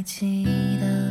还记得。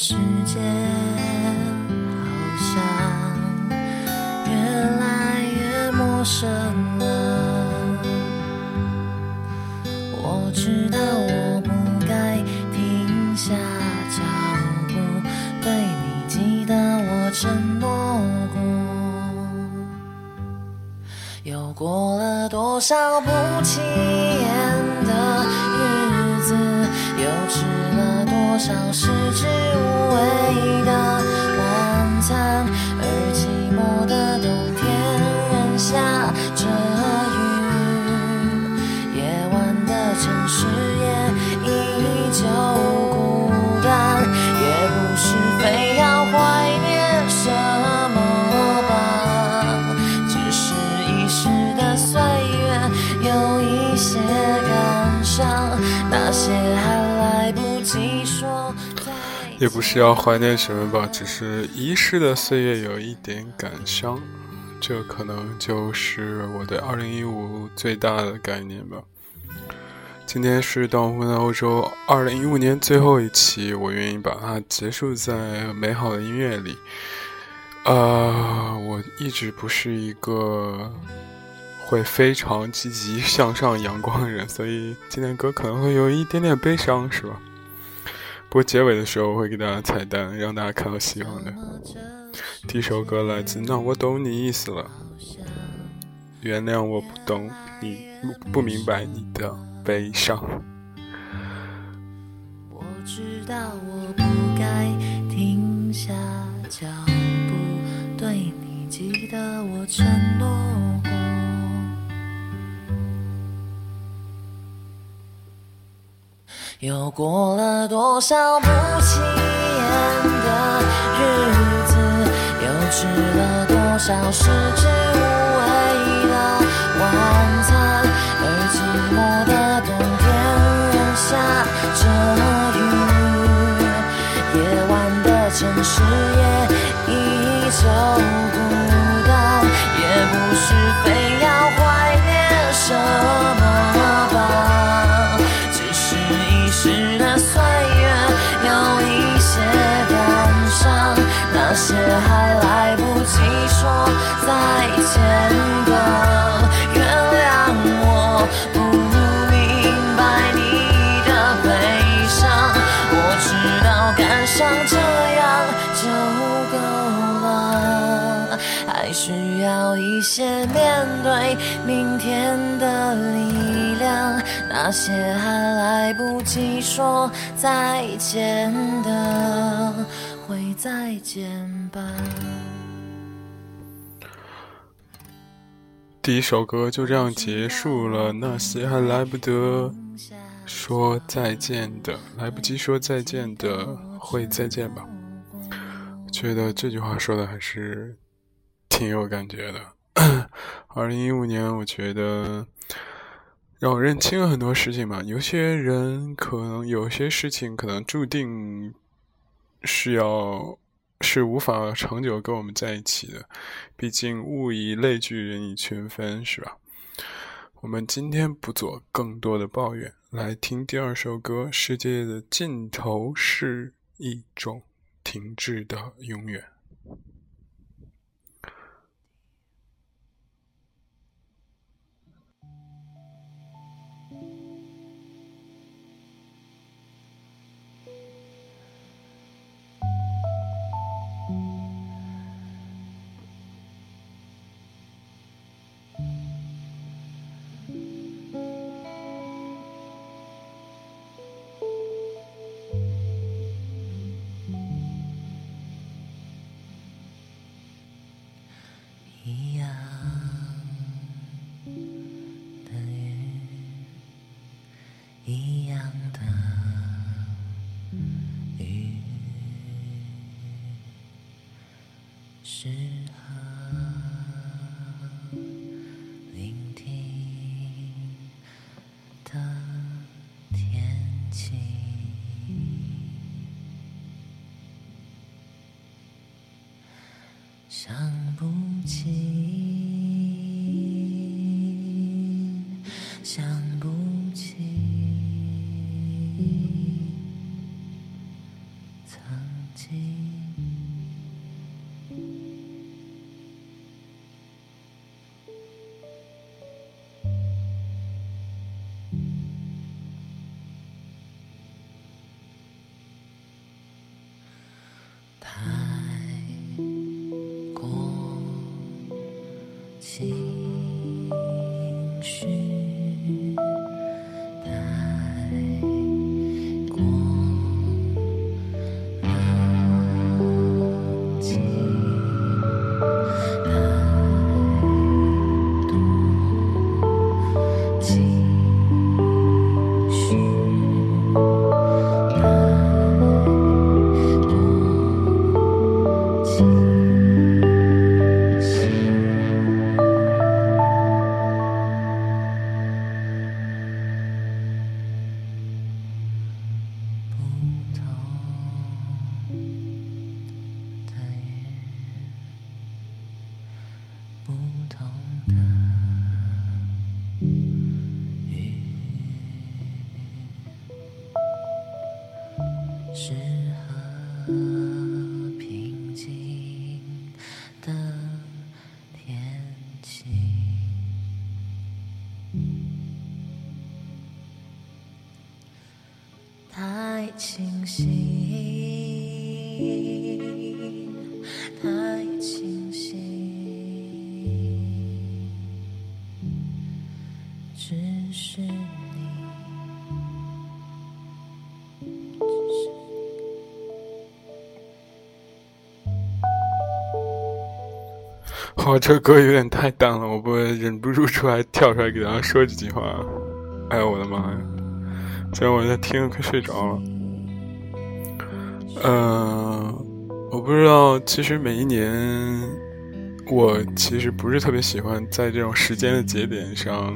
这些感伤，那些还来不及说也不是要怀念什么吧，只是遗失的岁月有一点感伤，这可能就是我对二零一五最大的概念吧。今天是《盗魂的欧洲》二零一五年最后一期，我愿意把它结束在美好的音乐里。啊、我一直不是一个会非常积极向上、阳光的人，所以今天歌可能会有一点点悲伤，是吧？不过结尾的时候我会给大家彩蛋，让大家看到希望的。第一首歌来自《那我懂你意思了》，原谅我不懂你，不明白你的悲伤。我知道我不该停下脚步，对你记得我承诺又过了多少不起眼的日子，又吃了多少食之无味的晚餐，而寂寞的冬天仍下着。雨，夜晚的城市也依旧孤单，也不是非要怀念什么再见的，原谅我不明白你的悲伤，我知道感伤这样就够了，还需要一些面对明天的力量，那些还来不及说再见的，会再见吧。第一首歌就这样结束了，那些还来不得说再见的，来不及说再见的，会再见吧。觉得这句话说的还是挺有感觉的。二零一五年，我觉得让我认清了很多事情嘛。有些人可能有些事情可能注定是要是无法长久跟我们在一起的，毕竟物以类聚，人以群分，是吧？我们今天不做更多的抱怨，来听第二首歌《世界的尽头是一种停滞的永远》。适合聆听的天气。情哇，这歌有点太淡了，我不会忍不住出来跳出来给大家说几句话。哎呦我的妈呀！虽然我在听快睡着了。嗯、我不知道，其实每一年，我其实不是特别喜欢在这种时间的节点上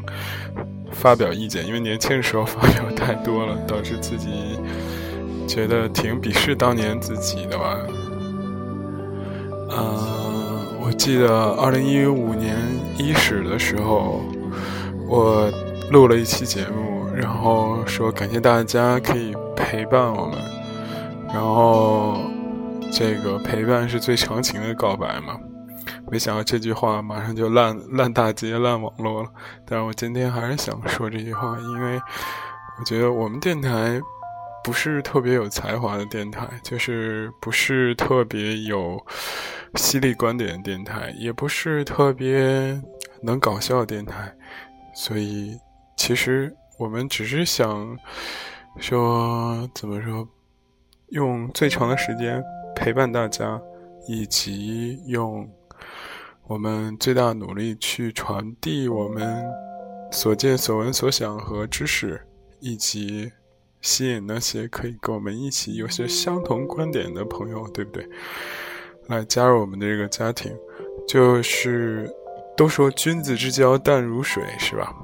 发表意见，因为年轻的时候发表太多了，导致自己觉得挺鄙视当年自己的吧。嗯、记得二零一五年伊始的时候，我录了一期节目，然后说感谢大家可以陪伴我们，然后这个陪伴是最长情的告白嘛。没想到这句话马上就烂烂大街、烂网络了，但是我今天还是想说这句话，因为我觉得我们电台不是特别有才华的电台，就是不是特别有犀利观点的电台，也不是特别能搞笑的电台，所以其实我们只是想说，怎么说，用最长的时间陪伴大家，以及用我们最大努力去传递我们所见所闻所想和知识，以及吸引那些可以跟我们一起有些相同观点的朋友，对不对？来加入我们的这个家庭，就是都说君子之交淡如水，是吧？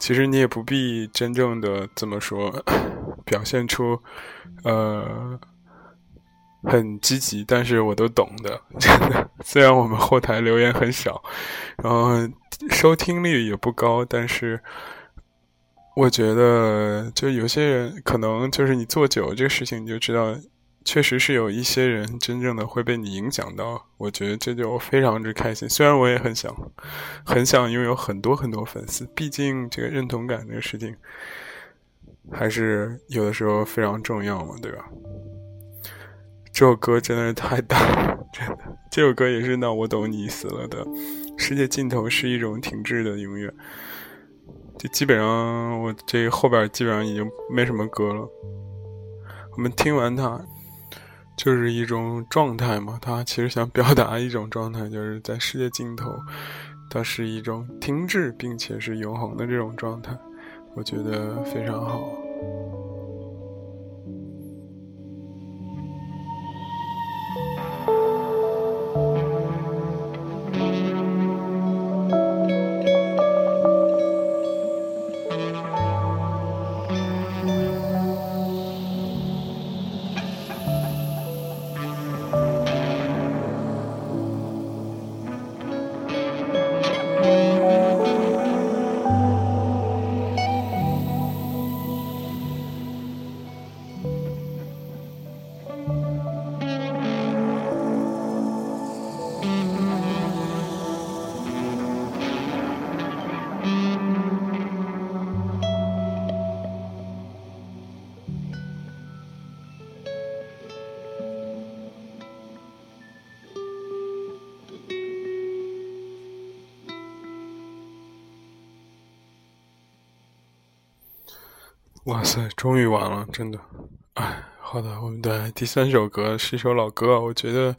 其实你也不必真正的这么说，表现出呃很积极，但是我都懂的，真的。虽然我们后台留言很少，然后收听率也不高，但是我觉得就有些人可能就是你做久这个事情，你就知道。确实是有一些人真正的会被你影响到，我觉得这就非常之开心。虽然我也很想，很想拥有很多很多粉丝，毕竟这个认同感这个事情，还是有的时候非常重要嘛，对吧？这首歌真的是太大了，真的。这首歌也是那我懂你意思了的。世界尽头是一种停滞的永远。基本上我这后边基本上已经没什么歌了。我们听完它。就是一种状态嘛，它其实想表达一种状态，就是在世界尽头，它是一种停滞并且是永恒的这种状态。我觉得非常好。塞，终于完了，真的。哎，好的，我们的第三首歌是一首老歌，我觉得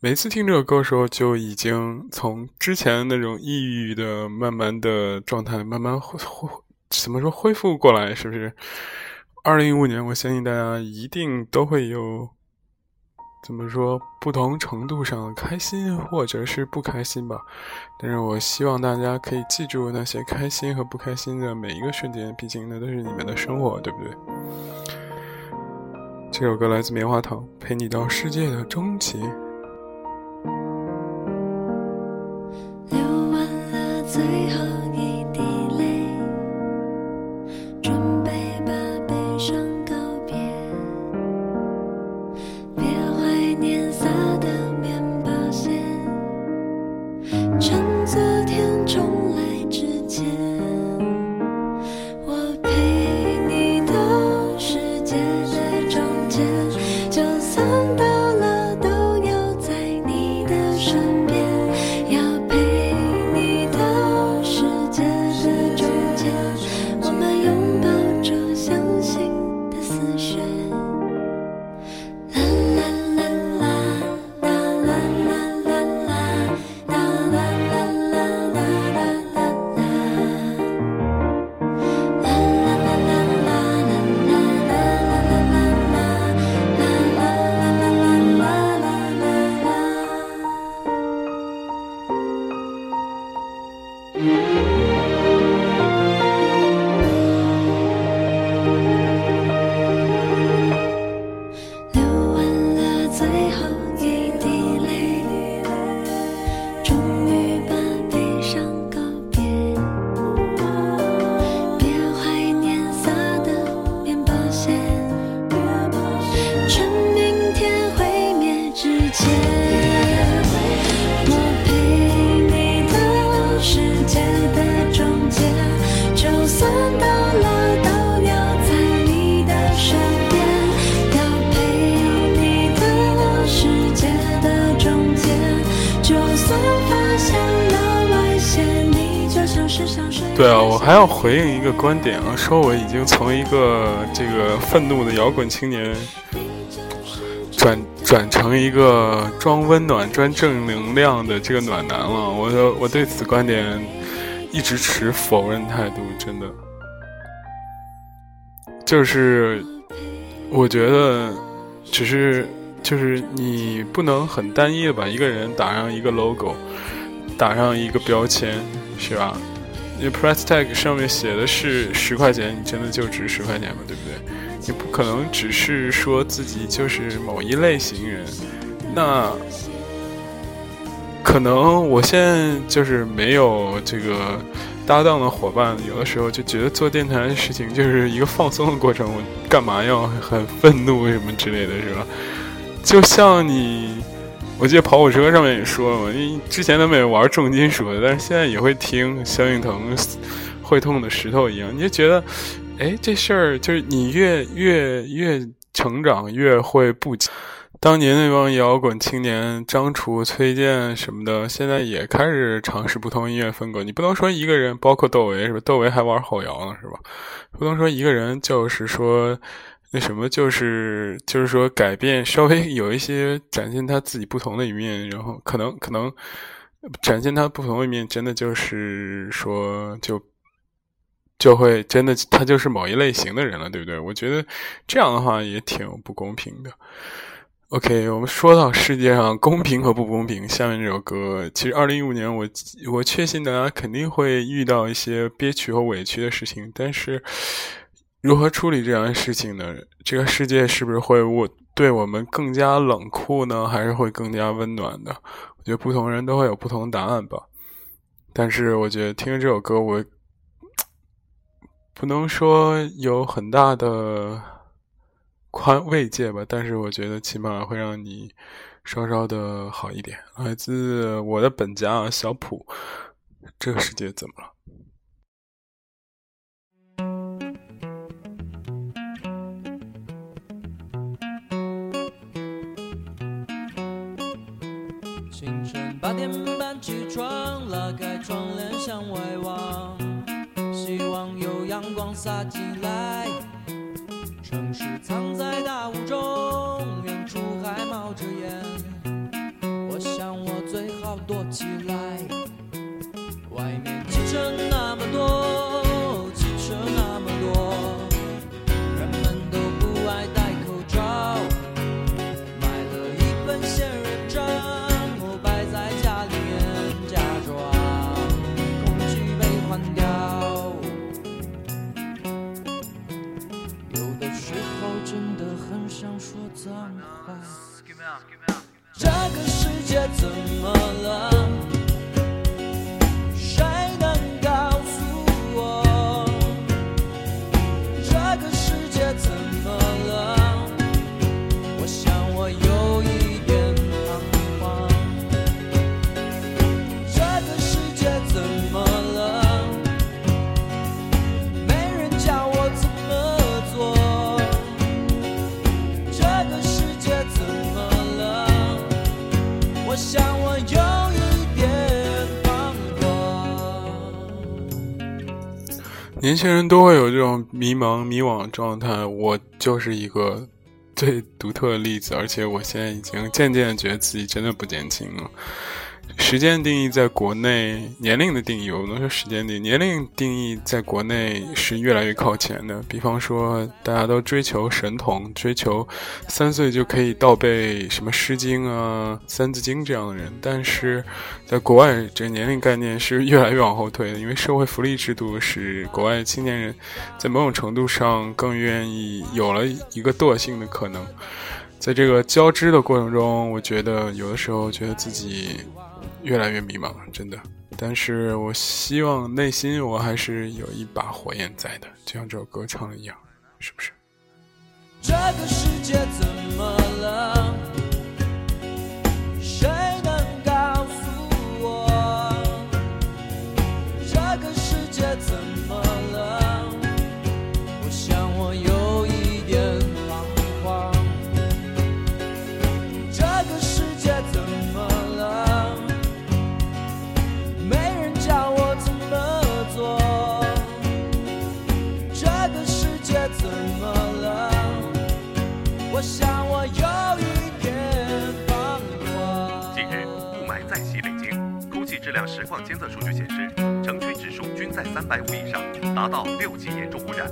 每次听这首歌的时候，就已经从之前那种抑郁的、慢慢的状态，慢慢恢恢怎么说恢复过来，是不是？二零一五年，我相信大家一定都会有。怎么说？不同程度上开心或者是不开心吧，但是我希望大家可以记住那些开心和不开心的每一个瞬间，毕竟那都是你们的生活，对不对？这首歌来自棉花糖，《陪你到世界的终结》。对啊，我还要回应一个观点啊，说我已经从一个这个愤怒的摇滚青年，转转成一个装温暖、装正能量的这个暖男了。我我对此观点一直持否认态度，真的，就是我觉得，只是就是你不能很单一的把一个人打上一个 logo，打上一个标签，是吧？你 price tag 上面写的是十块钱，你真的就值十块钱吗？对不对？你不可能只是说自己就是某一类型人，那可能我现在就是没有这个搭档的伙伴，有的时候就觉得做电台的事情就是一个放松的过程，我干嘛要很愤怒什么之类的，是吧？就像你。我记得跑火车上面也说了嘛，因为之前他们也玩重金属的，但是现在也会听萧敬腾《会痛的石头》一样，你就觉得，哎，这事儿就是你越越越成长越会不。当年那帮摇滚青年张楚、崔健什么的，现在也开始尝试不同音乐风格。你不能说一个人，包括窦唯是吧？窦唯还玩后摇呢是吧？不能说一个人就是说。那什么就是就是说改变稍微有一些展现他自己不同的一面，然后可能可能展现他不同的一面，真的就是说就就会真的他就是某一类型的人了，对不对？我觉得这样的话也挺不公平的。OK，我们说到世界上公平和不公平，下面这首歌，其实二零一五年我我确信大家肯定会遇到一些憋屈和委屈的事情，但是如何处理这样的事情呢？这个世界是不是会我对我们更加冷酷呢，还是会更加温暖的？我觉得不同人都会有不同的答案吧。但是我觉得听了这首歌，我不能说有很大的。宽慰藉吧，但是我觉得起码会让你稍稍的好一点。来自我的本家小普，这个世界怎么了？八点半起床，拉开窗帘向外望，希望有阳光洒进来。城市藏在大雾中，远处还冒着烟。我想我最好躲起来，外面汽车那么多，这个世界怎么了？年轻人都会有这种迷茫、迷惘状态，我就是一个最独特的例子，而且我现在已经渐渐觉得自己真的不年轻了。时间定义在国内，年龄的定义，我能说时间定年龄定义在国内是越来越靠前的。比方说，大家都追求神童，追求三岁就可以倒背什么《诗经》啊、《三字经》这样的人，但是在国外，这年龄概念是越来越往后退的，因为社会福利制度使国外青年人在某种程度上更愿意有了一个惰性的可能。在这个交织的过程中，我觉得有的时候觉得自己。越来越迷茫了，真的。但是我希望内心我还是有一把火焰在的，就像这首歌唱的一样，是不是？这个世界怎么了？谁近日，雾霾再袭北京，空气质量实况监测数据显示，城区指数均在三百五以上，达到六级严重污染。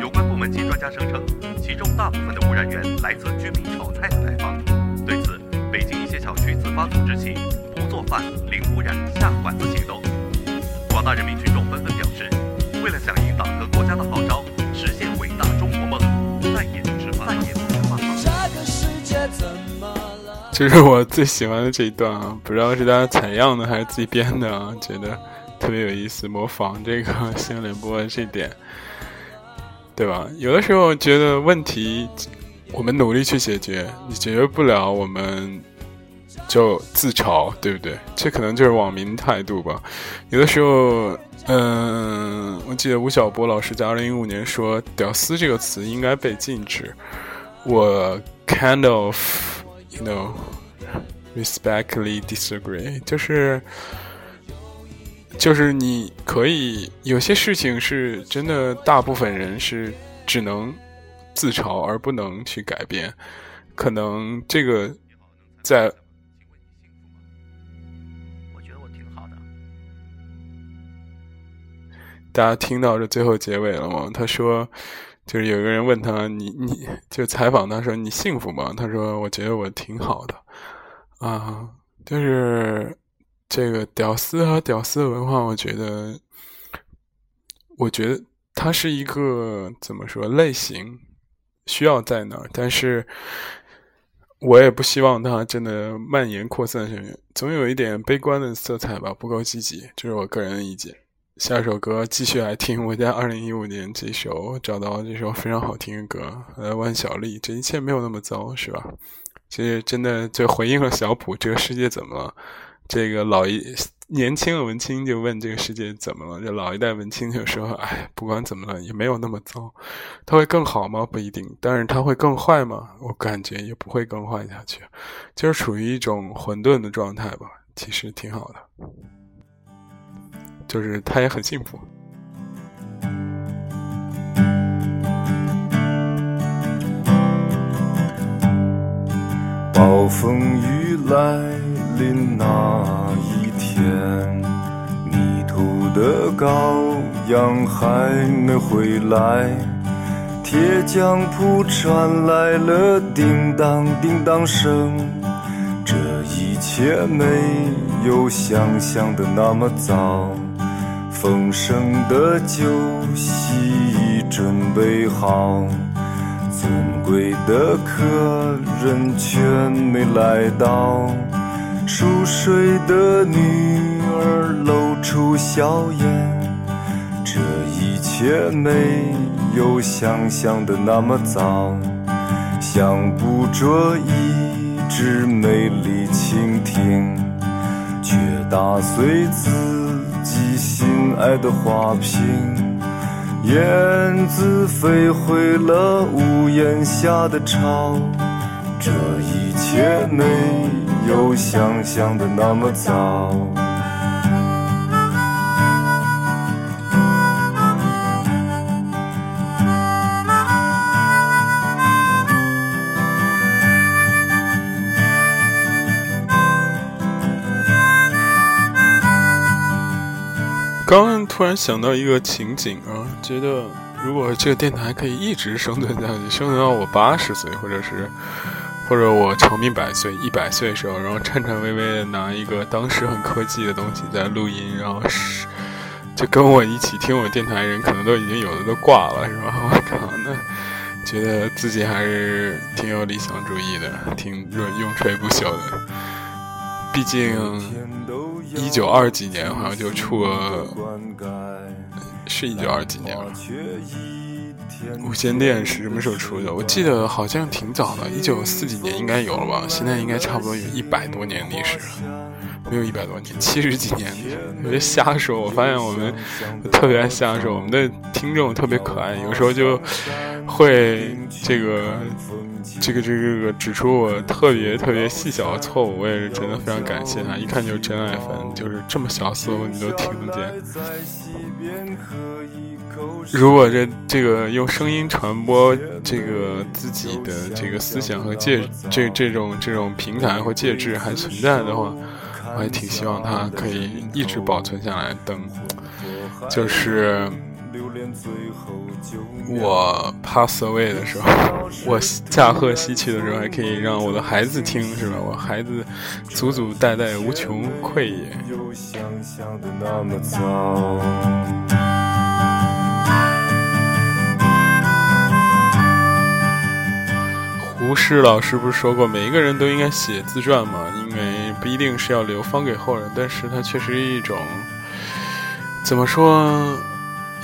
有关部门及专家声称，其中大部分的污染源来自居民炒菜的排放。对此，北京一些小区自发组织起“不做饭、零污染、下馆子”行动。广大人民群众纷纷表示，为了响应党和国家的号召，这是我最喜欢的这一段啊，不知道是大家采样的还是自己编的啊，觉得特别有意思，模仿这个新闻联播这点，对吧？有的时候觉得问题，我们努力去解决，你解决不了，我们就自嘲，对不对？这可能就是网民态度吧。有的时候，嗯，我记得吴晓波老师在二零一五年说“屌丝”这个词应该被禁止，我 kind of。You know, respectfully disagree，就是，就是你可以有些事情是真的，大部分人是只能自嘲而不能去改变。可能这个在，大家听到这最后结尾了吗？他说，就是有一个人问他，你你就采访他说你幸福吗？他说我觉得我挺好的，啊，就是这个屌丝和屌丝文化，我觉得，我觉得它是一个怎么说类型，需要在那儿，但是。我也不希望它真的蔓延扩散下去，总有一点悲观的色彩吧，不够积极，这是我个人的意见。下首歌继续来听，我在二零一五年这首找到这首非常好听的歌，来万晓利，这一切没有那么糟，是吧？其实真的就回应了小普，这个世界怎么了？这个老一。年轻的文青就问这个世界怎么了？这老一代文青就说：“哎，不管怎么了，也没有那么糟。它会更好吗？不一定。但是它会更坏吗？我感觉也不会更坏下去，就是处于一种混沌的状态吧。其实挺好的，就是他也很幸福。”暴风雨来临那一。天，泥土的羔羊还没回来，铁匠铺传来了叮当叮当声。这一切没有想象的那么糟，丰盛的酒席已准备好，尊贵的客人却没来到。熟睡的女儿露出笑颜，这一切没有想象的那么糟，想捕捉一只美丽蜻蜓，却打碎自己爱的花瓶，燕子飞回了屋檐下的巢，这一切没。有想象的那么糟。刚突然想到一个情景啊，觉得如果这个电台可以一直生存下去，生存到我八十岁，或者是。或者我长命百岁，一百岁的时候，然后颤颤巍巍的拿一个当时很科技的东西在录音，然后是就跟我一起听我电台人，可能都已经有的都挂了，是吧？我靠，那觉得自己还是挺有理想主义的，挺永永垂不朽的。毕竟一九二几年好像就出了，是一九二几年了。无线电是什么时候出的？我记得好像挺早的，一九四几年应该有了吧？现在应该差不多有一百多年历史了，没有一百多年，七十几年。别瞎说，我发现我们特别爱瞎说，我们的听众特别可爱，有时候就会这个这个这个这个指出我特别特别细小的错误，我也是真的非常感谢他，一看就是真爱粉，就是这么小错误你都听得见。如果这这个用声音传播这个自己的这个思想和介这这种这种平台或介质还存在的话，我还挺希望它可以一直保存下来。等就是我 pass away 的时候，我驾鹤西去的时候，还可以让我的孩子听，是吧？我孩子祖祖代代无穷匮也。胡适老师不是说过，每一个人都应该写自传吗？因为不一定是要流芳给后人，但是它确实是一种怎么说？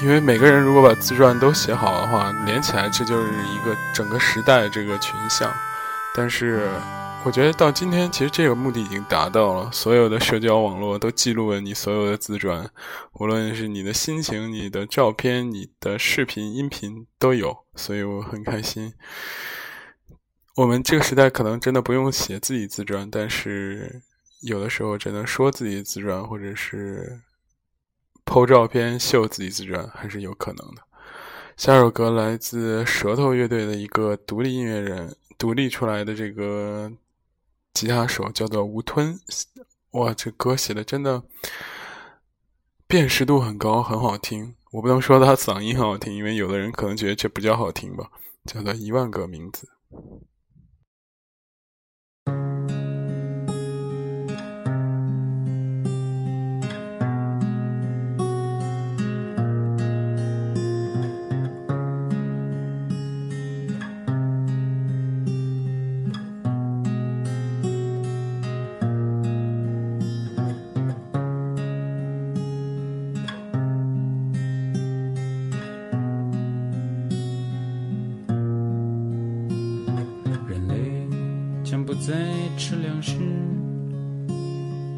因为每个人如果把自传都写好的话，连起来这就是一个整个时代这个群像。但是我觉得到今天，其实这个目的已经达到了。所有的社交网络都记录了你所有的自传，无论是你的心情、你的照片、你的视频、音频都有，所以我很开心。我们这个时代可能真的不用写自己自传，但是有的时候只能说自己自传，或者是剖照片秀自己自传，还是有可能的。下首歌来自舌头乐队的一个独立音乐人，独立出来的这个吉他手叫做吴吞。哇，这歌写的真的辨识度很高，很好听。我不能说他嗓音很好听，因为有的人可能觉得这不叫好听吧，叫做《一万个名字》。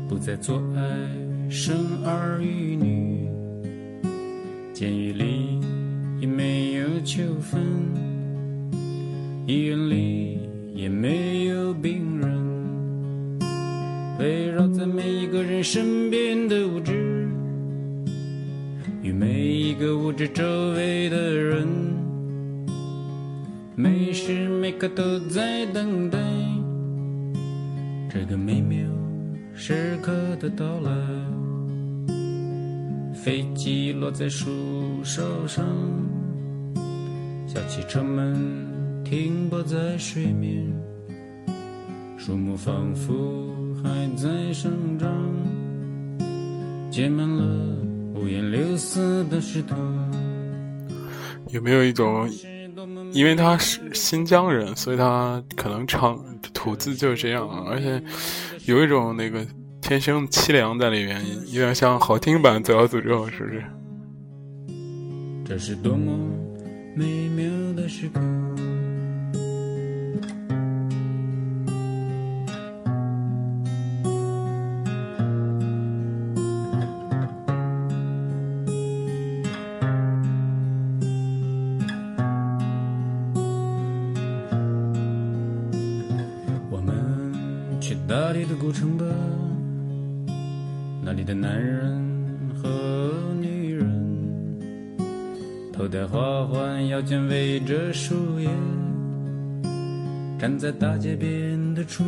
不再做爱，生儿育女，监狱里也没有纠纷，木仿佛还在生长，结满了五颜六色的石头。有没有一种，因为他是新疆人，所以他可能唱吐字就是这样，而且。有一种那个天生凄凉在里面，有点像好听版《最好诅咒》，是不是？这是多么美妙的时刻。古城吧，那里的男人和女人，头戴花环，腰间围着树叶，站在大街边的橱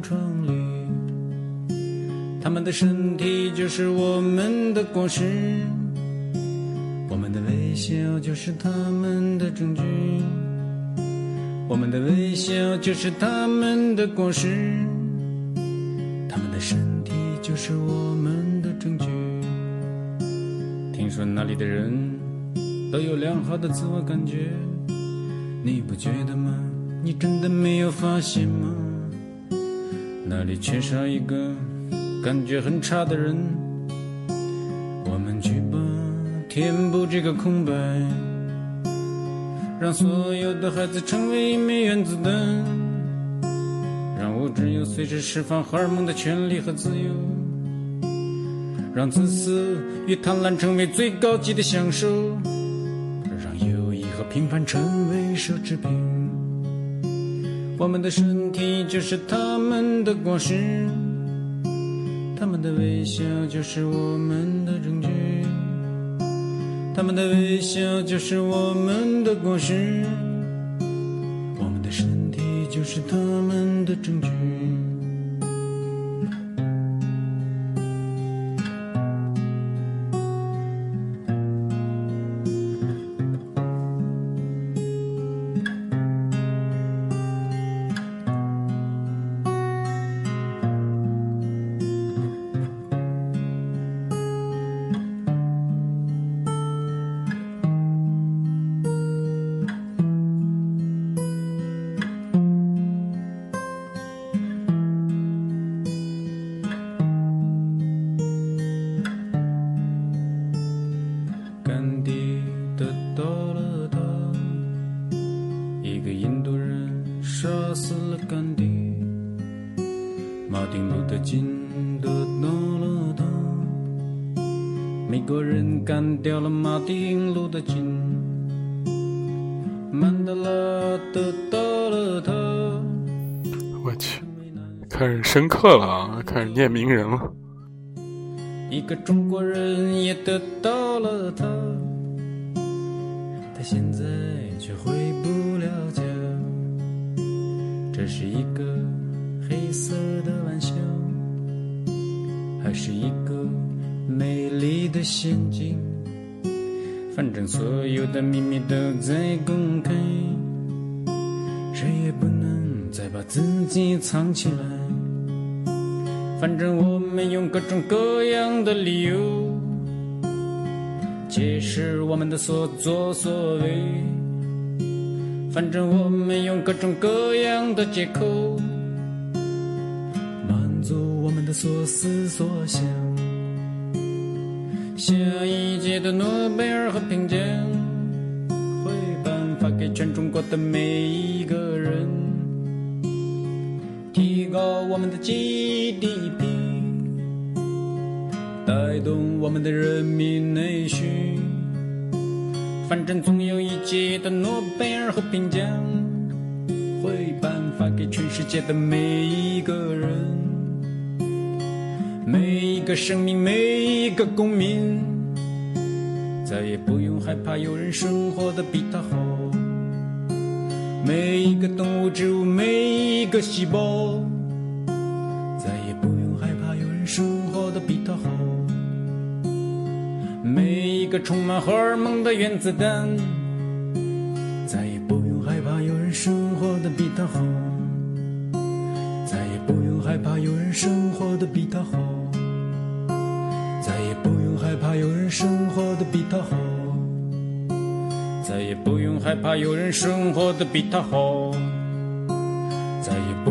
窗里。他们的身体就是我们的果实，我们的微笑就是他们的证据，我们的微笑就是他们的果实。是我们的证据。听说那里的人都有良好的自我感觉，你不觉得吗？你真的没有发现吗？那里缺少一个感觉很差的人。我们去吧，填补这个空白，让所有的孩子成为一枚原子弹。让物质有随时释放荷尔蒙的权利和自由，让自私与贪婪成为最高级的享受，让友谊和平凡成为奢侈品。我们的身体就是他们的果实，他们的微笑就是我们的证据，他们的微笑就是我们的果实。我们的身体就是他们的证据。深刻了啊！开始念名人了。一个中国人也得到了他，他现在却回不了家。这是一个黑色的玩笑，还是一个美丽的陷阱？反正所有的秘密都在公开，谁也不能再把自己藏起来。反正我们用各种各样的理由解释我们的所作所为。反正我们用各种各样的借口满足我们的所思所想。下一届的诺贝尔和平奖会颁发给全中国的每一个人，提高我们的 GDP，带动我们的人民内需。反正总有一届的诺贝尔和平奖会颁发给全世界的每一个人。每一个生命，每一个公民，再也不用害怕有人生活的比他好。每一个动物、植物，每一个细胞，再也不用害怕有人生活的比他好。每一个充满荷尔蒙的原子弹，再也不用害怕有人生活的比他好。再也不用害怕有人生活的比他好。再也不用害怕有人生活的比他好，再也不用害怕有人生活的比他好，再也不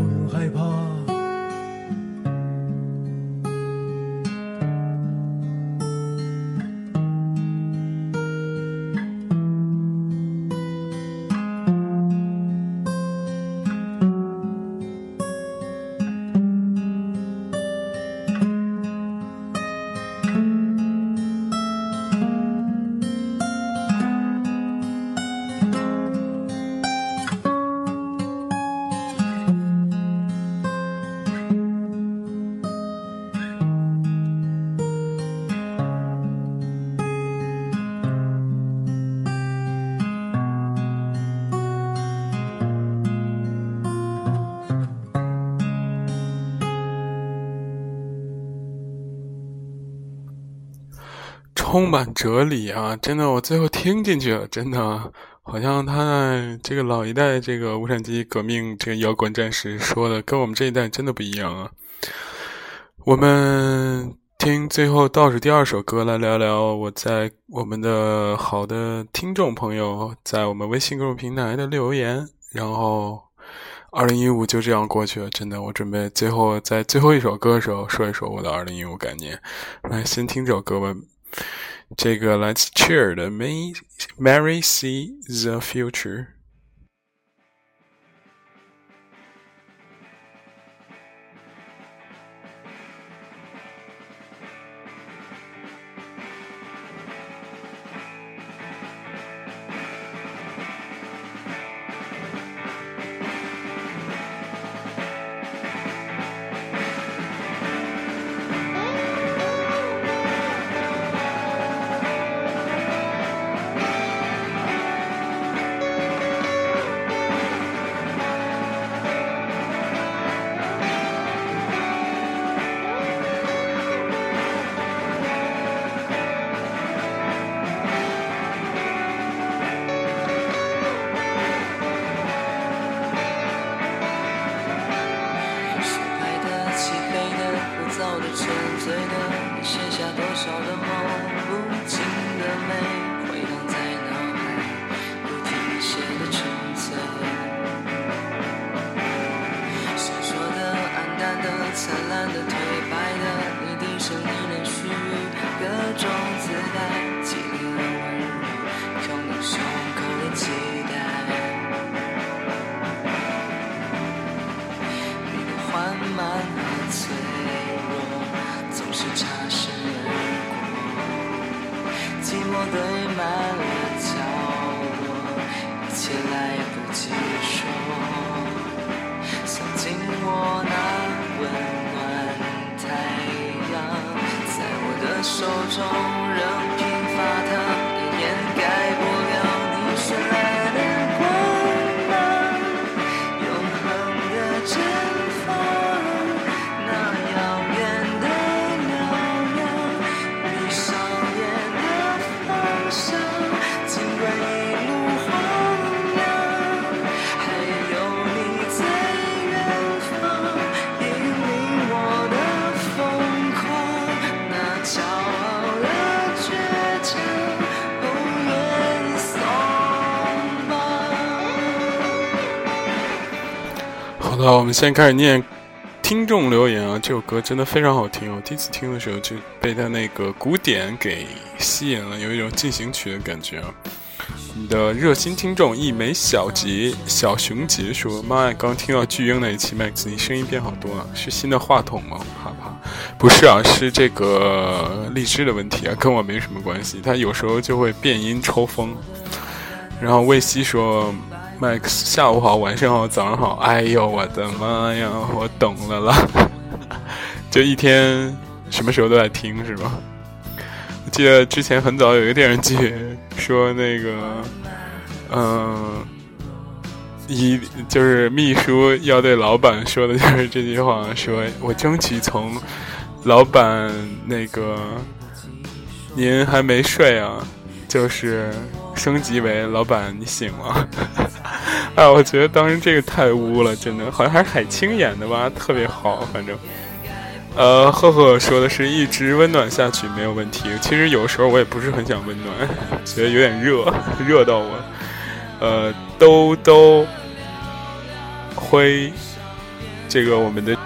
充满哲理啊！真的，我最后听进去了，真的好像他这个老一代这个无产阶级革命这个摇滚战士说的，跟我们这一代真的不一样啊。我们听最后倒数第二首歌，来聊聊我在我们的好的听众朋友在我们微信公众平台的留言。然后，二零一五就这样过去了，真的，我准备最后在最后一首歌的时候说一说我的二零一五概念。来，先听这首歌吧。这个来自 Cheer 的 May Mary See the Future。 我们先开始念听众留言啊。这首歌真的非常好听，我第一次听的时候就被它那个鼓点给吸引了，有一种进行曲的感觉啊。你的热心听众一枚小杰小熊杰说：“妈呀，刚听到巨婴那一期，Max，你声音变好多了，是新的话筒吗？怕怕，不是啊，是这个荔枝的问题啊，跟我没什么关系。它有时候就会变音抽风。”然后魏西说。Max，下午好，晚上好，早上好。哎呦，我的妈呀，我懂了啦，就一天什么时候都在听是吧？我记得之前很早有一个电视剧说那个，嗯，一就是秘书要对老板说的就是这句话，说我争取从老板那个您还没睡啊，就是升级为老板你醒了。哎，我觉得当时这个太污了，真的，好像还是海清演的吧，特别好，反正，呃，赫赫说的是一直温暖下去没有问题。其实有时候我也不是很想温暖，觉得有点热，热到我。呃，兜兜灰，这个我们的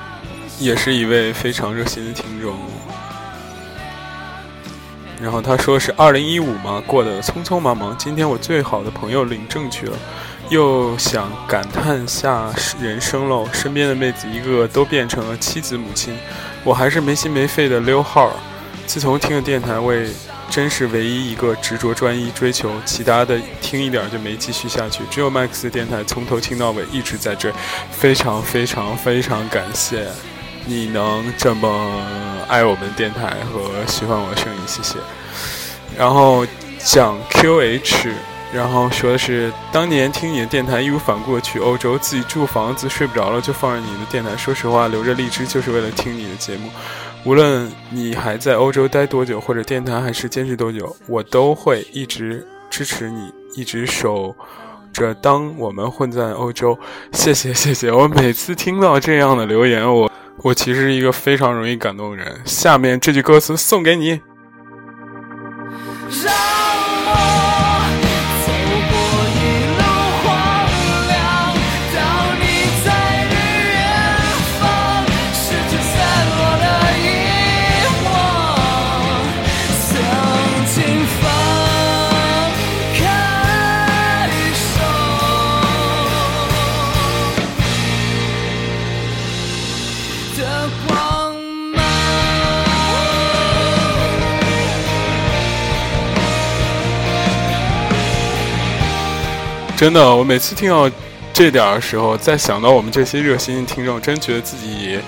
也是一位非常热心的听众。然后他说是二零一五嘛，过得匆匆忙忙。今天我最好的朋友领证去了。又想感叹下人生喽，身边的妹子一个个都变成了妻子母亲，我还是没心没肺的溜号。自从听了电台，我也真是唯一一个执着专一追求，其他的听一点就没继续下去。只有 Max 电台从头听到尾，一直在追，非常非常非常感谢你能这么爱我们电台和喜欢我的声音，谢谢。然后讲 QH。然后说的是当年听你的电台义无反顾去欧洲，自己住房子睡不着了就放着你的电台。说实话，留着荔枝就是为了听你的节目。无论你还在欧洲待多久，或者电台还是坚持多久，我都会一直支持你，一直守着。当我们混在欧洲，谢谢谢谢。我每次听到这样的留言，我我其实是一个非常容易感动人。下面这句歌词送给你。真的，我每次听到这点的时候，在想到我们这些热心听众，真觉得自己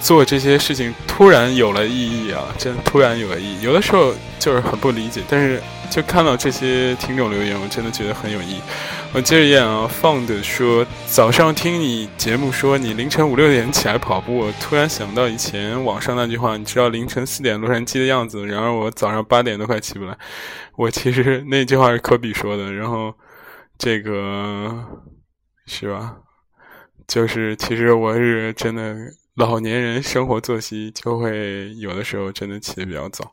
做这些事情突然有了意义啊！真突然有了意义。有的时候就是很不理解，但是就看到这些听众留言，我真的觉得很有意义。我接着演啊，放的说早上听你节目说你凌晨五六点起来跑步，我突然想到以前网上那句话，你知道凌晨四点洛杉矶的样子，然而我早上八点都快起不来。我其实那句话是科比说的，然后。这个是吧？就是其实我是真的老年人，生活作息就会有的时候真的起的比较早。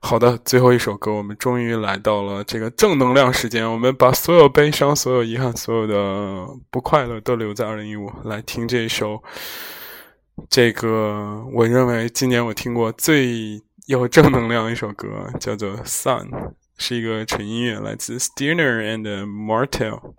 好的，最后一首歌，我们终于来到了这个正能量时间。我们把所有悲伤、所有遗憾、所有的不快乐都留在二零一五，来听这一首。这个我认为今年我听过最有正能量的一首歌，叫做《Sun》。是一个纯音乐，来自 Steiner and Martel。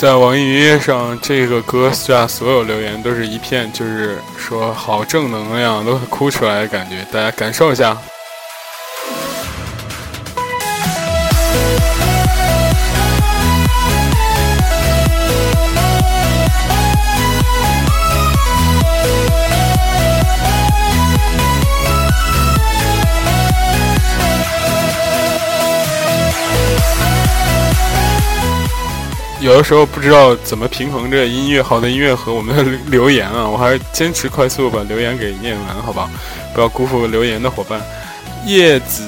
在网易云音乐上，这个歌下所有留言都是一片，就是说好正能量，都哭出来的感觉，大家感受一下。有的时候不知道怎么平衡着音乐好的音乐和我们的留言啊，我还是坚持快速把留言给念完，好吧？不要辜负留言的伙伴。叶子。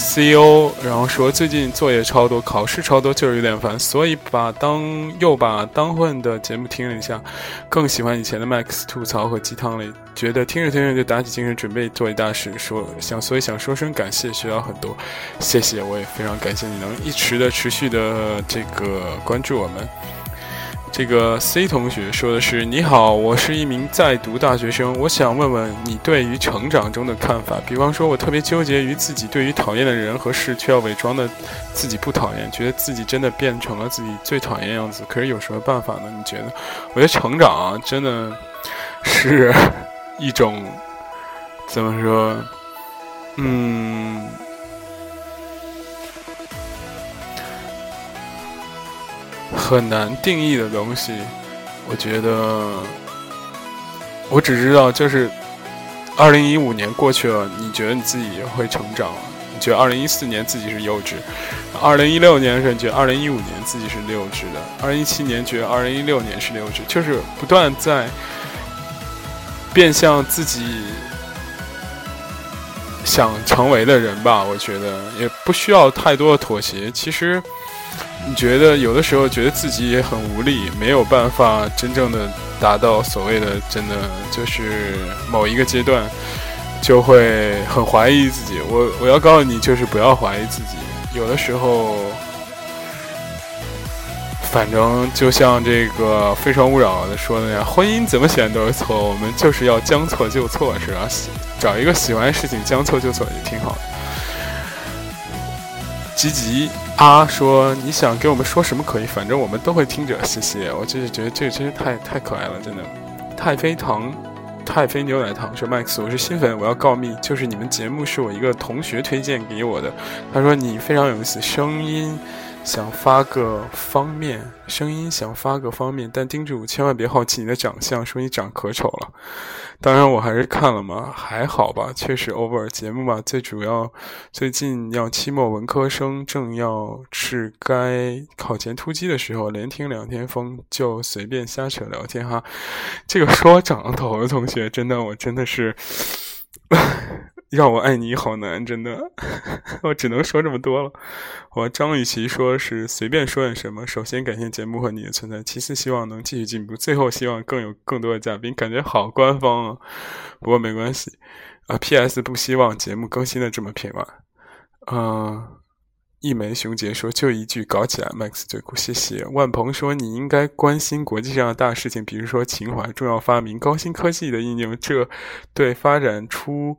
CEO，然后说最近作业超多，考试超多，就是有点烦，所以把当又把当混的节目听了一下，更喜欢以前的 Max 吐槽和鸡汤类，觉得听着听着就打起精神准备做一大事，说想所以想说声感谢，学到很多，谢谢，我也非常感谢你能一直的持续的这个关注我们。这个 C 同学说的是：“你好，我是一名在读大学生，我想问问你对于成长中的看法。比方说，我特别纠结于自己对于讨厌的人和事，却要伪装的自己不讨厌，觉得自己真的变成了自己最讨厌的样子。可是有什么办法呢？你觉得？我觉得成长啊，真的是一种怎么说？嗯。”很难定义的东西，我觉得，我只知道就是二零一五年过去了，你觉得你自己会成长？你觉得二零一四年自己是幼稚？二零一六年的时候，你觉得二零一五年自己是幼稚的？二零一七年觉得二零一六年是幼稚，就是不断在变向自己想成为的人吧。我觉得也不需要太多的妥协，其实。你觉得有的时候觉得自己也很无力，没有办法真正的达到所谓的真的就是某一个阶段，就会很怀疑自己。我我要告诉你，就是不要怀疑自己。有的时候，反正就像这个《非诚勿扰》的说的那样，婚姻怎么选都是错，我们就是要将错就错，是吧？找一个喜欢的事情，将错就错也挺好的。积极他，说你想给我们说什么可以，反正我们都会听着。谢谢，我就是觉得这个真是太太可爱了，真的。太妃糖，太妃牛奶糖说，Max，我是新粉，我要告密，就是你们节目是我一个同学推荐给我的，他说你非常有意思，声音。想发个方面，声音想发个方面，但叮嘱千万别好奇你的长相，说你长可丑了。当然我还是看了嘛，还好吧，确实偶尔节目嘛。最主要最近要期末文科生，正要是该考前突击的时候，连听两天风就随便瞎扯聊天哈。这个说长了头的同学，真的我真的是。让我爱你好难，真的，我只能说这么多了。我张雨绮说是随便说点什么。首先感谢节目和你的存在，其次希望能继续进步，最后希望更有更多的嘉宾。感觉好官方啊，不过没关系啊。P.S. 不希望节目更新的这么频繁。嗯。一枚熊杰说：“就一句，搞起来，Max 最酷，谢谢。”万鹏说：“你应该关心国际上的大事情，比如说情怀、重要发明、高新科技的应用，这对发展出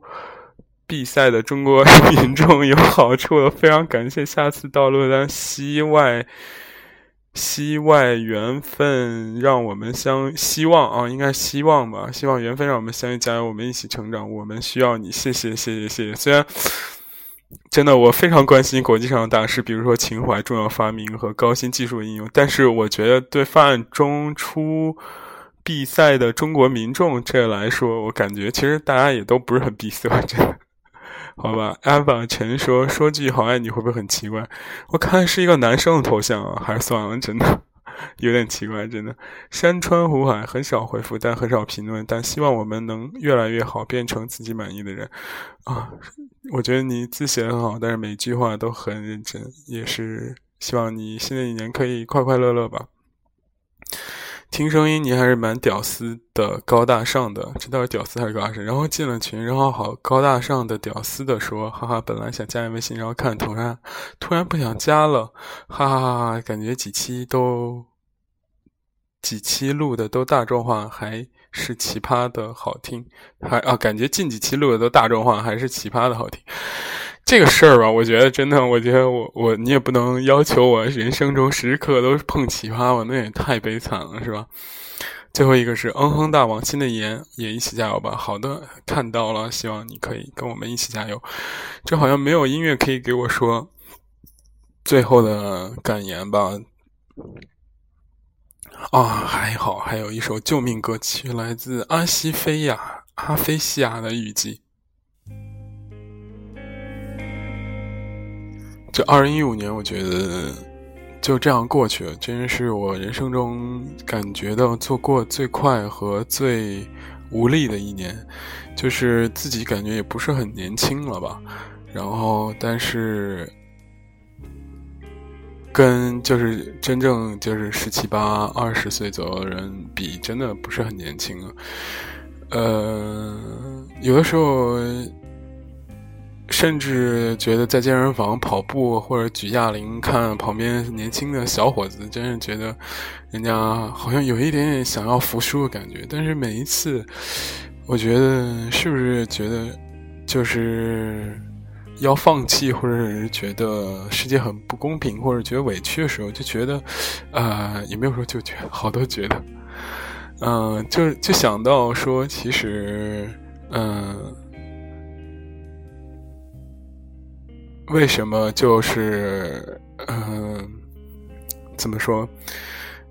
比赛的中国民众有好处。”非常感谢，下次到论坛，希外希外缘分，让我们相希望啊，应该希望吧？希望缘分让我们相遇，加油，我们一起成长。我们需要你，谢谢，谢谢，谢谢。虽然。真的，我非常关心国际上的大事，比如说情怀、重要发明和高新技术应用。但是，我觉得对发案中出闭塞的中国民众这来说，我感觉其实大家也都不是很闭塞，真的。好吧，阿宝陈说说句“好爱你”会不会很奇怪？我看是一个男生的头像啊，还是算了，真的。有点奇怪，真的。山川湖海很少回复，但很少评论，但希望我们能越来越好，变成自己满意的人。啊，我觉得你字写的很好，但是每句话都很认真，也是希望你新的一年可以快快乐乐吧。听声音，你还是蛮屌丝的，高大上的，这到底屌丝还是高大上？然后进了群，然后好高大上的屌丝的说，哈哈，本来想加你微信，然后看突然突然不想加了，哈哈哈哈，感觉几期都几期录的都大众化，还是奇葩的好听，还啊，感觉近几期录的都大众化，还是奇葩的好听。这个事儿吧，我觉得真的，我觉得我我你也不能要求我人生中时时刻刻都是碰奇葩吧，那也太悲惨了，是吧？最后一个是嗯哼大王，新的言也一起加油吧。好的，看到了，希望你可以跟我们一起加油。这好像没有音乐可以给我说最后的感言吧？啊，还好，还有一首救命歌曲，来自阿西菲亚阿菲西亚的雨季。就二零一五年，我觉得就这样过去了，真是我人生中感觉到做过最快和最无力的一年，就是自己感觉也不是很年轻了吧，然后但是跟就是真正就是十七八、二十岁左右的人比，真的不是很年轻了。呃，有的时候。甚至觉得在健身房跑步或者举哑铃，看旁边年轻的小伙子，真是觉得人家好像有一点点想要服输的感觉。但是每一次，我觉得是不是觉得就是要放弃，或者是觉得世界很不公平，或者觉得委屈的时候，就觉得啊，也没有说就觉得，好多觉得，嗯，就就想到说，其实，嗯。为什么就是，嗯，怎么说？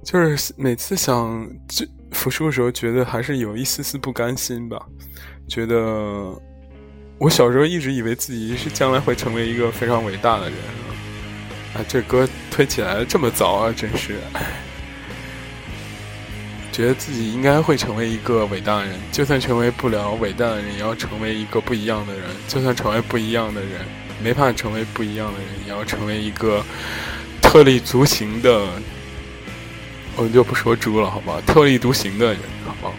就是每次想就服输的时候，觉得还是有一丝丝不甘心吧。觉得我小时候一直以为自己是将来会成为一个非常伟大的人。啊，这歌推起来这么早啊，真是！觉得自己应该会成为一个伟大的人，就算成为不了伟大的人，也要成为一个不一样的人。就算成为不一样的人。没法成为不一样的人，也要成为一个特立独行的，我们就不说猪了，好吧？特立独行的人，好不好？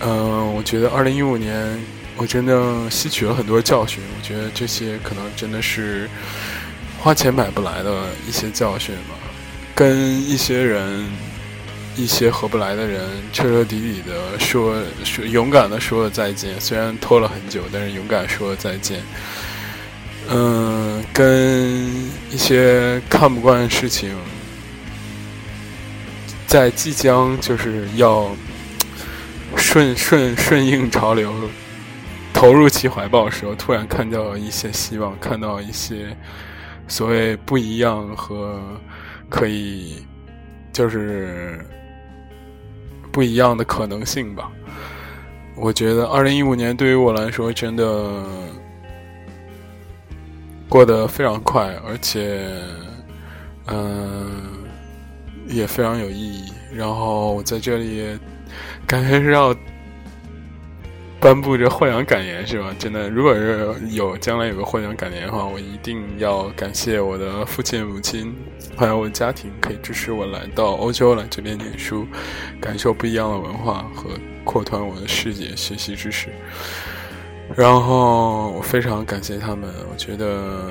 嗯，我觉得二零一五年我真的吸取了很多教训，我觉得这些可能真的是花钱买不来的一些教训吧。跟一些人、一些合不来的人，彻彻底底的说说，勇敢的说了再见。虽然拖了很久，但是勇敢说了再见。嗯，跟一些看不惯的事情，在即将就是要顺顺顺应潮流，投入其怀抱的时候，突然看到一些希望，看到一些所谓不一样和可以就是不一样的可能性吧。我觉得二零一五年对于我来说，真的。过得非常快，而且，嗯，也非常有意义。然后我在这里，感觉是要颁布着获奖感言，是吧？真的，如果是有将来有个获奖感言的话，我一定要感谢我的父亲、母亲，还有我的家庭，可以支持我来到欧洲来这边念书，感受不一样的文化和扩宽我的视野，学习知识。然后我非常感谢他们，我觉得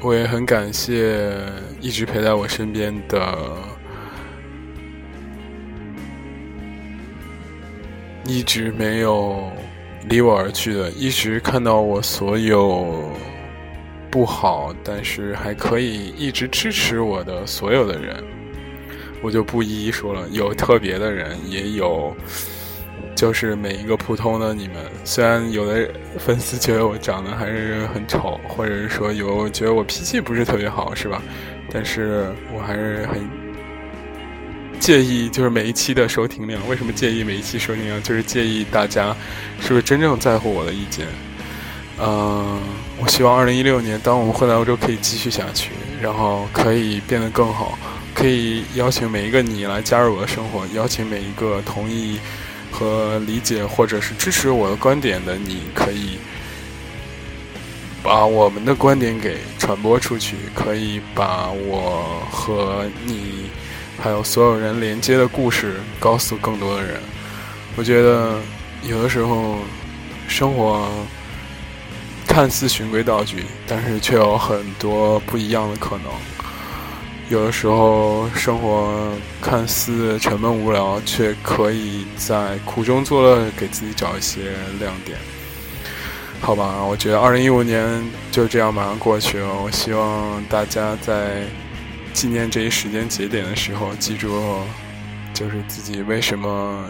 我也很感谢一直陪在我身边的，一直没有离我而去的，一直看到我所有不好，但是还可以一直支持我的所有的人，我就不一一说了。有特别的人，也有。就是每一个普通的你们，虽然有的粉丝觉得我长得还是很丑，或者是说有觉得我脾气不是特别好，是吧？但是我还是很介意，就是每一期的收听量。为什么介意每一期收听量？就是介意大家是不是真正在乎我的意见。嗯，我希望二零一六年，当我们回来欧洲可以继续下去，然后可以变得更好，可以邀请每一个你来加入我的生活，邀请每一个同意。和理解或者是支持我的观点的，你可以把我们的观点给传播出去，可以把我和你还有所有人连接的故事告诉更多的人。我觉得有的时候生活看似循规蹈矩，但是却有很多不一样的可能。有的时候，生活看似沉闷无聊，却可以在苦中作乐，给自己找一些亮点。好吧，我觉得二零一五年就这样马上过去了。我希望大家在纪念这一时间节点的时候，记住，就是自己为什么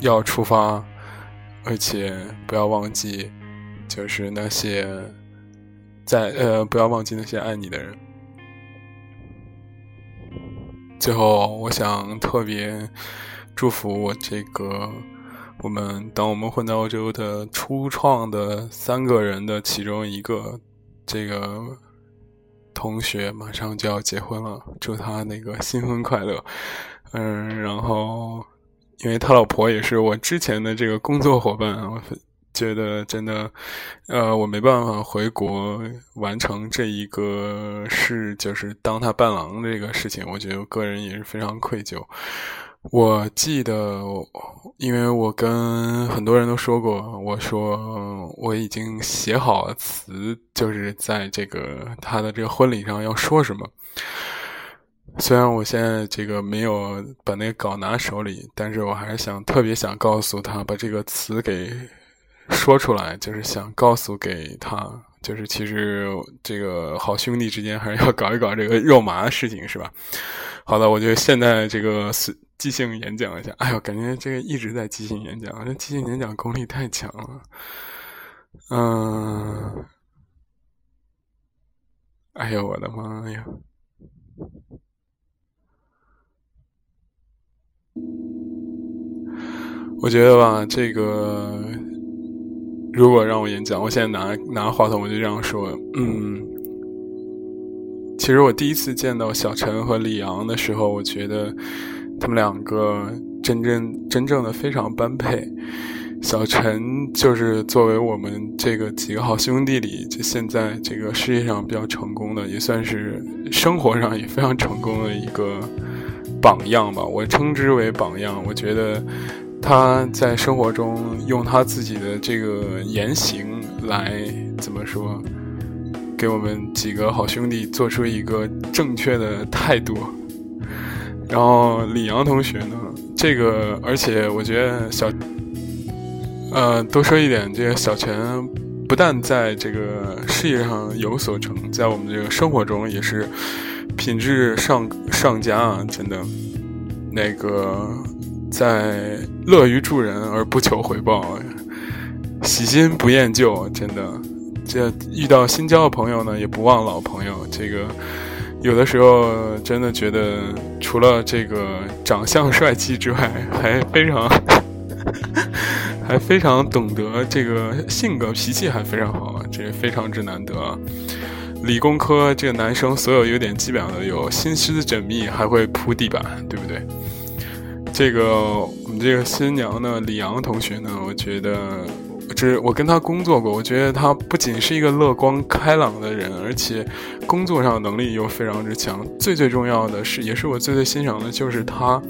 要出发，而且不要忘记，就是那些在呃，不要忘记那些爱你的人。最后，我想特别祝福我这个我们当我们混在欧洲的初创的三个人的其中一个，这个同学马上就要结婚了，祝他那个新婚快乐。嗯，然后因为他老婆也是我之前的这个工作伙伴，觉得真的，呃，我没办法回国完成这一个事，就是当他伴郎这个事情，我觉得个人也是非常愧疚。我记得，因为我跟很多人都说过，我说我已经写好了词，就是在这个他的这个婚礼上要说什么。虽然我现在这个没有把那个稿拿手里，但是我还是想特别想告诉他，把这个词给说出来，就是想告诉给他，就是其实这个好兄弟之间还是要搞一搞这个肉麻的事情，是吧？好的，我觉得现在这个。即兴演讲一下，哎呦，感觉这个一直在即兴演讲，这即兴演讲功力太强了。嗯，哎呦，我的妈呀！我觉得吧，这个如果让我演讲，我现在拿拿话筒，我就这样说，嗯，其实我第一次见到小陈和李阳的时候，我觉得。他们两个真正真正的非常般配，小陈就是作为我们这个几个好兄弟里，就现在这个事业上比较成功的，也算是生活上也非常成功的一个榜样吧。我称之为榜样。我觉得他在生活中用他自己的这个言行来怎么说，给我们几个好兄弟做出一个正确的态度。然后李阳同学呢？这个，而且我觉得小，呃，多说一点，这个小泉不但在这个事业上有所成，在我们这个生活中也是品质上上佳啊！真的，那个在乐于助人而不求回报，喜新不厌旧，真的，这遇到新交的朋友呢，也不忘老朋友，这个。有的时候真的觉得，除了这个长相帅气之外，还非常，还非常懂得这个性格脾气还非常好，这非常之难得。理工科这个男生所有优点基本上都有，心思缜密，还会铺地板，对不对？这个我们这个新娘呢，李阳同学呢，我觉得。这我跟他工作过，我觉得他不仅是一个乐观开朗的人，而且工作上能力又非常之强。最最重要的是，也是我最最欣赏的，就是他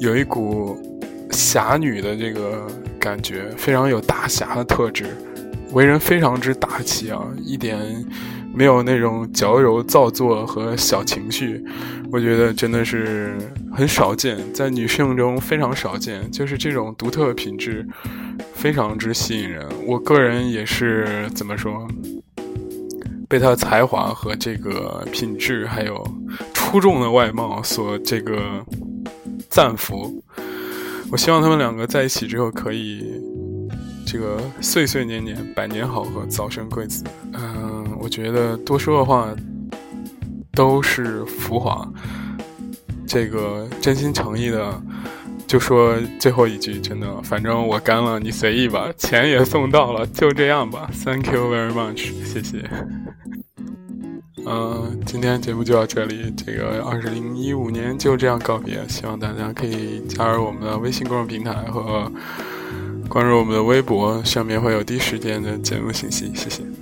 有一股侠女的这个感觉，非常有大侠的特质，为人非常之大气啊，一点没有那种矫揉造作和小情绪。我觉得真的是很少见，在女性中非常少见，就是这种独特的品质。非常之吸引人，我个人也是怎么说，被他的才华和这个品质，还有出众的外貌所这个赞服。我希望他们两个在一起之后可以这个岁岁年年百年好合，早生贵子。嗯，我觉得多说的话都是浮华，这个真心诚意的。就说最后一句，真的，反正我干了，你随意吧，钱也送到了，就这样吧。Thank you very much，谢谢。嗯，今天节目就到这里，这个二零一五年就这样告别，希望大家可以加入我们的微信公众平台和关注我们的微博，上面会有第一时间的节目信息，谢谢。